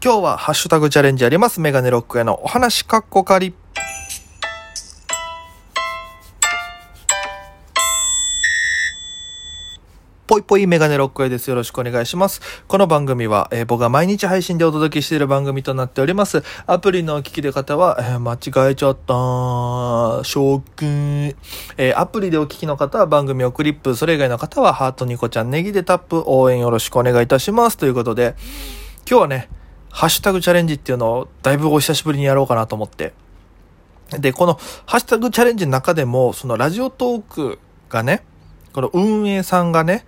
今日はハッシュタグチャレンジあります。メガネロックへのお話かっこかり。ぽいぽいメガネロックへです。よろしくお願いします。この番組は、えー僕が毎日配信でお届けしている番組となっております。アプリのお聞きで方は、えー間違えちゃった。翔くん。えーアプリでお聞きの方は番組をクリップ、それ以外の方はハートニコちゃんネギでタップ、応援よろしくお願いいたします。ということで、今日はね、ハッシュタグチャレンジっていうのをだいぶお久しぶりにやろうかなと思って。で、このハッシュタグチャレンジの中でも、そのラジオトークがね、この運営さんがね、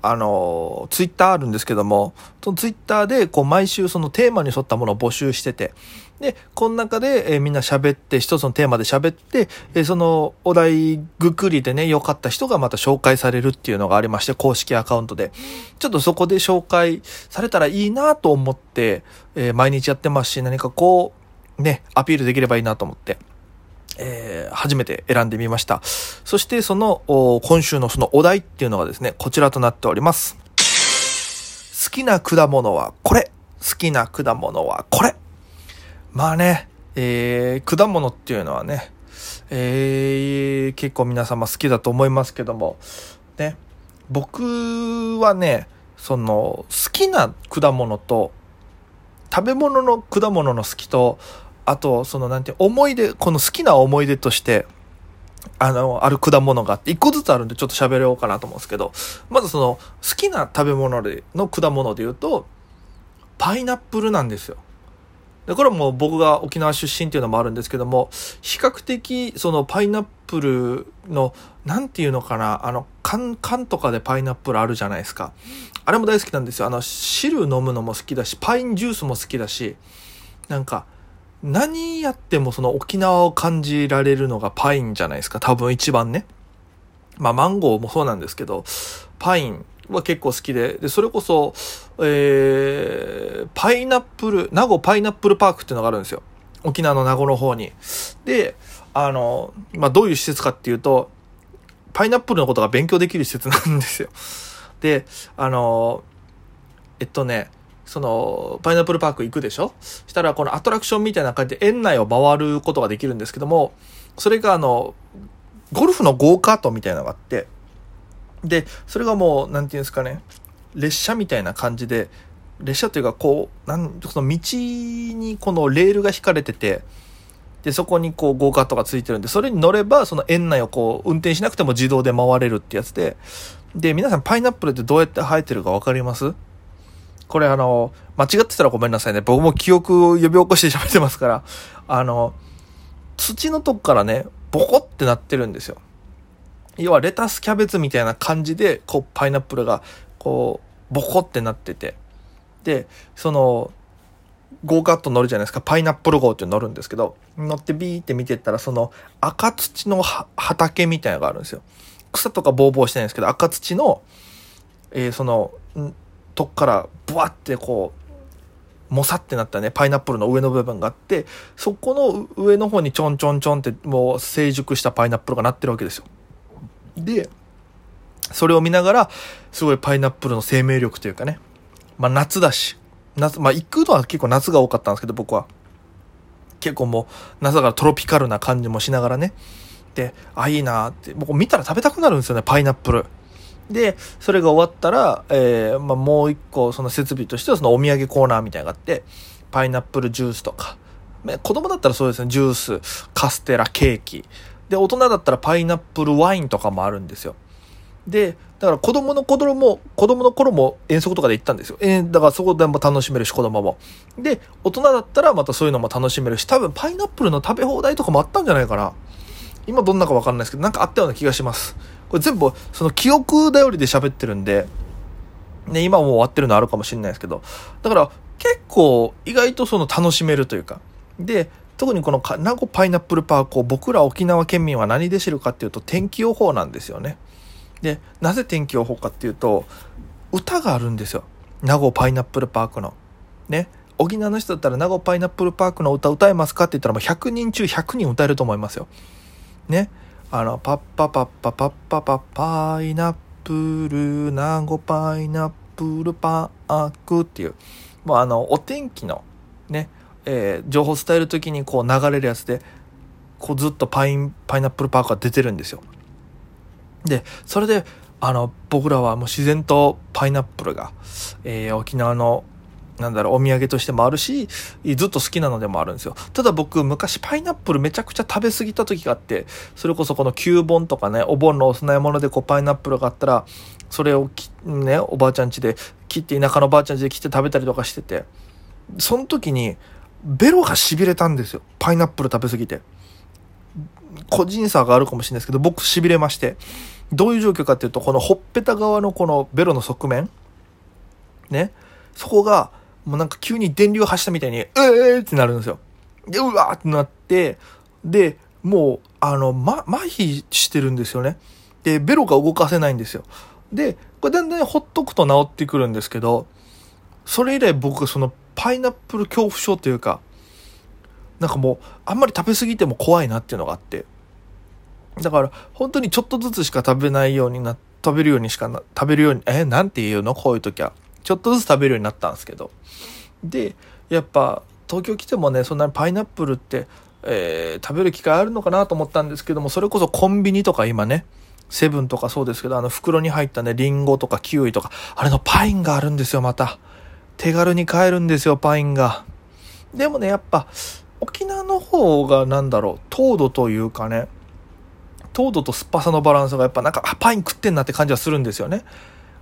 あの、ツイッターあるんですけども、そのツイッターで、こう、毎週そのテーマに沿ったものを募集してて、で、この中で、えーみんな喋って、一つのテーマで喋って、えーそのお題ぐくりでね、良かった人がまた紹介されるっていうのがありまして、公式アカウントで。ちょっとそこで紹介されたらいいなと思って、えー毎日やってますし、何かこう、ね、アピールできればいいなと思って。えー初めて選んでみました。そしてその、今週のそのお題っていうのがですね、こちらとなっております。好きな果物はこれ好きな果物はこれまあね、えー果物っていうのはね、えー結構皆様好きだと思いますけども、ね、僕はね、その、好きな果物と、食べ物の果物の好きと、あと、その、なんて、思い出、この好きな思い出として、あの、ある果物があって、一個ずつあるんでちょっと喋ろうかなと思うんですけど、まずその、好きな食べ物で、の果物で言うと、パイナップルなんですよ。で、これも僕が沖縄出身っていうのもあるんですけども、比較的、そのパイナップルの、なんていうのかな、あの、缶、缶とかでパイナップルあるじゃないですか。あれも大好きなんですよ。あの、汁飲むのも好きだし、パインジュースも好きだし、なんか、何やってもその沖縄を感じられるのがパインじゃないですか。多分一番ね。まあマンゴーもそうなんですけど、パインは結構好きで、で、それこそ、えー、パイナップル、名護パイナップルパークっていうのがあるんですよ。沖縄の名護の方に。で、あの、まあどういう施設かっていうと、パイナップルのことが勉強できる施設なんですよ。で、あの、えっとね、その、パイナップルパーク行くでしょ？したら、このアトラクションみたいな感じで園内を回ることができるんですけども、それがあの、ゴルフのゴーカートみたいなのがあって、で、それがもう、なんていうんですかね、列車みたいな感じで、列車というか、こう、なん、その道にこのレールが引かれてて、で、そこにこう、ゴーカートがついてるんで、それに乗れば、その園内をこう、運転しなくても自動で回れるってやつで、で、皆さんパイナップルってどうやって生えてるかわかります？これあの、間違ってたらごめんなさいね。僕も記憶を呼び起こして喋ってますから、あの、土のとこからね、ボコってなってるんですよ。要はレタスキャベツみたいな感じで、こう、パイナップルが、こう、ボコってなってて。で、その、ゴーカット乗るじゃないですか。パイナップル号って乗るんですけど、乗ってビーって見てったら、その赤土の畑みたいなのがあるんですよ。草とかボーボーしてないんですけど、赤土の、えーその、とこから、ブワってこう、もさってなったね、パイナップルの上の部分があって、そこの上の方にちょんちょんちょんってもう成熟したパイナップルがなってるわけですよ。で、それを見ながら、すごいパイナップルの生命力というかね、まあ夏だし、夏、まあ行くのは結構夏が多かったんですけど、僕は。結構もう、夏だからトロピカルな感じもしながらね。で、あ、いいなって、僕見たら食べたくなるんですよね、パイナップル。で、それが終わったら、えーまあ、もう一個、その設備としては、そのお土産コーナーみたいなのがあって、パイナップルジュースとか、ね子供だったらそうですね、ジュース、カステラ、ケーキ。で、大人だったらパイナップルワインとかもあるんですよ。で、だから子供の頃も、子供の頃も遠足とかで行ったんですよ。えーだからそこでも楽しめるし、子供も。で、大人だったらまたそういうのも楽しめるし、多分パイナップルの食べ放題とかもあったんじゃないかな。今どんなかわかんないですけど、なんかあったような気がします。これ全部、その記憶頼りで喋ってるんで、ね、今もう終わってるのあるかもしれないですけど、だから結構意外とその楽しめるというか、で、特にこの名護パイナップルパークを僕ら沖縄県民は何で知るかっていうと天気予報なんですよね。で、なぜ天気予報かっていうと、歌があるんですよ。名護パイナップルパークの。ね。沖縄の人だったら名護パイナップルパークの歌歌えますかって言ったらもう100人中100人歌えると思いますよ。ね。あの、パッパパッパパッパパパイナップル、名護パイナップルパークっていう。もうあの、お天気のね、えー、情報伝える時にこう流れるやつで、こうずっとパイン、パイナップルパークが出てるんですよ。で、それで、あの、僕らはもう自然とパイナップルが、えー、沖縄の、なんだろう、お土産としてもあるし、ずっと好きなのでもあるんですよ。ただ僕、昔パイナップルめちゃくちゃ食べ過ぎた時があって、それこそこの旧盆とかね、お盆のお供え物でこうパイナップルがあったら、それを、ね、おばあちゃん家で切って、田舎のおばあちゃん家で切って食べたりとかしてて、その時に、ベロが痺れたんですよ。パイナップル食べ過ぎて。個人差があるかもしれないですけど、僕痺れまして。どういう状況かっていうと、このほっぺた側のこのベロの側面ね。そこが、もうなんか急に電流発したみたいに、えーってなるんですよ。で、うわーってなって、で、もう、あの、ま、麻痺してるんですよね。で、ベロが動かせないんですよ。で、これだんだんほっとくと治ってくるんですけど、それ以来僕そのパイナップル恐怖症というか、なんかもう、あんまり食べ過ぎても怖いなっていうのがあって。だから、本当にちょっとずつしか食べないようにな、食べるようにしかな、食べるように、え、なんて言うの？こういう時は。ちょっとずつ食べるようになったんですけど。で、やっぱ、東京来てもね、そんなにパイナップルって、えー、食べる機会あるのかなと思ったんですけども、それこそコンビニとか今ね、セブンとかそうですけど、あの袋に入ったね、リンゴとかキウイとか、あれのパインがあるんですよ、また。手軽に買えるんですよ、パインが。でもね、やっぱ、沖縄の方がなんだろう、糖度というかね、糖度と酸っぱさのバランスがやっぱなんか、あパイン食ってんなって感じはするんですよね。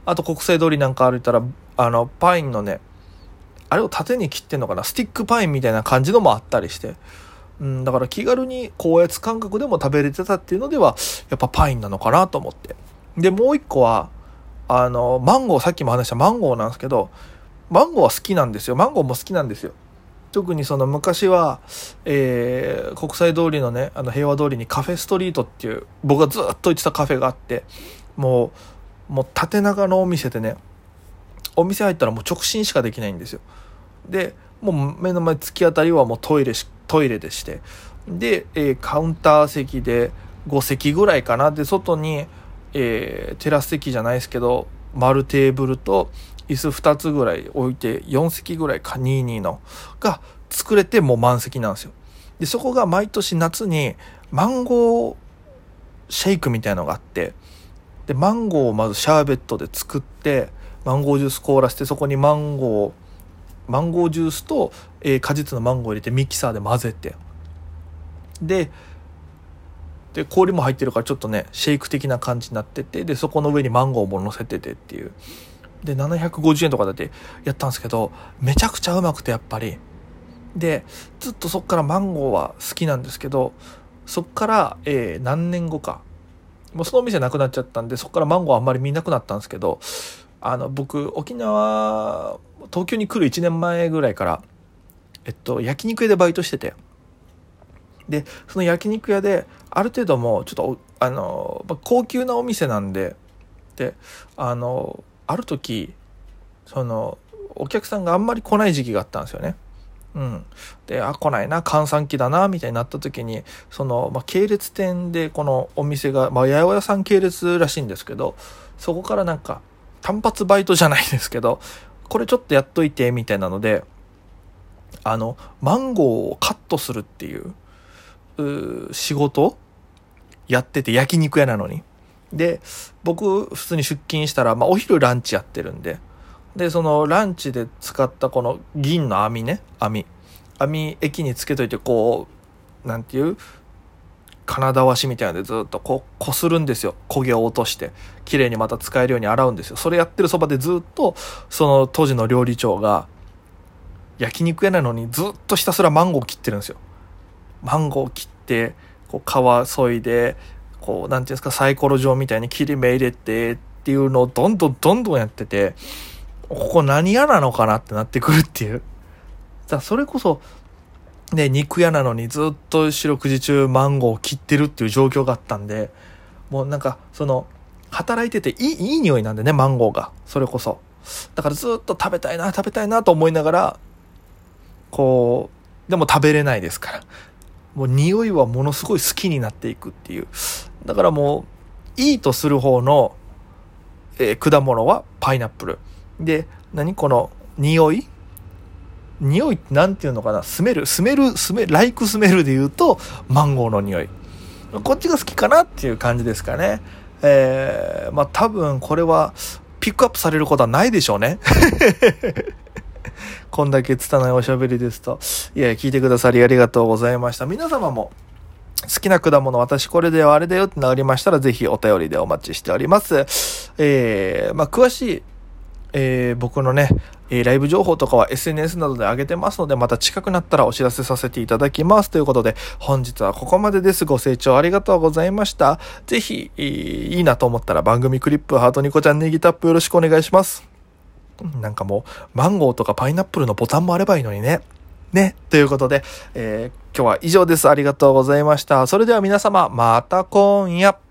あと国際通りなんか歩いたら、あの、パインのね、あれを縦に切ってんのかな？スティックパインみたいな感じのもあったりして。うん、だから気軽に高圧感覚でも食べれてたっていうのでは、やっぱパインなのかなと思って。で、もう一個は、あの、マンゴー、さっきも話したマンゴーなんですけど、マンゴーは好きなんですよ。マンゴーも好きなんですよ。特にその昔は、えー、国際通りのね、あの平和通りにカフェストリートっていう、僕がずっと行ってたカフェがあって、もう、もう縦長のお店でね、お店入ったらもう直進しかできないんですよ。で、もう目の前突き当たりはもうトイレ、トイレでして。で、えー、カウンター席で5席ぐらいかな。で、外に、えー、テラス席じゃないですけど、丸テーブルと、椅子2つぐらい置いて、4席ぐらいか、22の、が作れてもう満席なんですよ。で、そこが毎年夏にマンゴーシェイクみたいのがあって、で、マンゴーをまずシャーベットで作って、マンゴージュース凍らせて、そこにマンゴー、マンゴージュースと、えー、果実のマンゴーを入れてミキサーで混ぜて、で、で、氷も入ってるからちょっとね、シェイク的な感じになってて、で、そこの上にマンゴーも乗せててっていう。で、750円とかだってやったんですけど、めちゃくちゃうまくてやっぱり。で、ずっとそっからマンゴーは好きなんですけど、そっから、えー、何年後か。もうその店なくなっちゃったんで、そっからマンゴーあんまり見なくなったんですけど、あの、僕、沖縄、東京に来る1年前ぐらいから、えっと、焼肉屋でバイトしてて、で、その焼肉屋で、ある程度も、ちょっと、あの、高級なお店なんで、で、あの、ある時そのお客さんがあんまり来ない時期があったんですよね。うん、であ来ないな閑散期だなみたいになった時にその、まあ、系列店でこのお店が、まあ、八百屋さん系列らしいんですけどそこからなんか単発バイトじゃないですけどこれちょっとやっといてみたいなのであのマンゴーをカットするっていう仕事？やってて焼肉屋なのに。で、僕、普通に出勤したら、まあ、お昼ランチやってるんで、で、そのランチで使ったこの銀の網ね、網。網、駅につけといて、こう、なんていう、金だわしみたいなのでずっとこう、こするんですよ。焦げを落として、綺麗にまた使えるように洗うんですよ。それやってるそばでずっと、その当時の料理長が、焼肉屋なのにずっとひたすらマンゴー切ってるんですよ。マンゴー切って、こう皮削いで、こう、なんていうんですか、サイコロ状みたいに切り目入れてっていうのをどんどんどんどんやってて、ここ何屋なのかなってなってくるっていう。だそれこそ、ね、肉屋なのにずっと四六時中マンゴーを切ってるっていう状況があったんで、もうなんか、その、働いてていい、いい匂いなんでね、マンゴーが。それこそ。だからずっと食べたいな、食べたいなと思いながら、こう、でも食べれないですから。もう匂いはものすごい好きになっていくっていう。だからもう、いいとする方の、えー、果物はパイナップル。で、何？この匂い？匂いって何ていうのかな？スメル？スメル？スメライクスメル？で言うとマンゴーの匂い。こっちが好きかなっていう感じですかね。えー、まあ多分これはピックアップされることはないでしょうね。こんだけ拙いおしゃべりですと。いや、聞いてくださりありがとうございました。皆様も、好きな果物、私これではあれだよってなりましたら、ぜひお便りでお待ちしております。えー、まあ、詳しい、えー、僕のね、えー、ライブ情報とかは SNS などで上げてますので、また近くなったらお知らせさせていただきます。ということで、本日はここまでです。ご清聴ありがとうございました。ぜひ、えー、いいなと思ったら番組クリップ、ハートニコちゃんネギタップよろしくお願いします。なんかもう、マンゴーとかパイナップルのボタンもあればいいのにね。ね。ということで、えー、今日は以上です。ありがとうございました。それでは皆様、また今夜。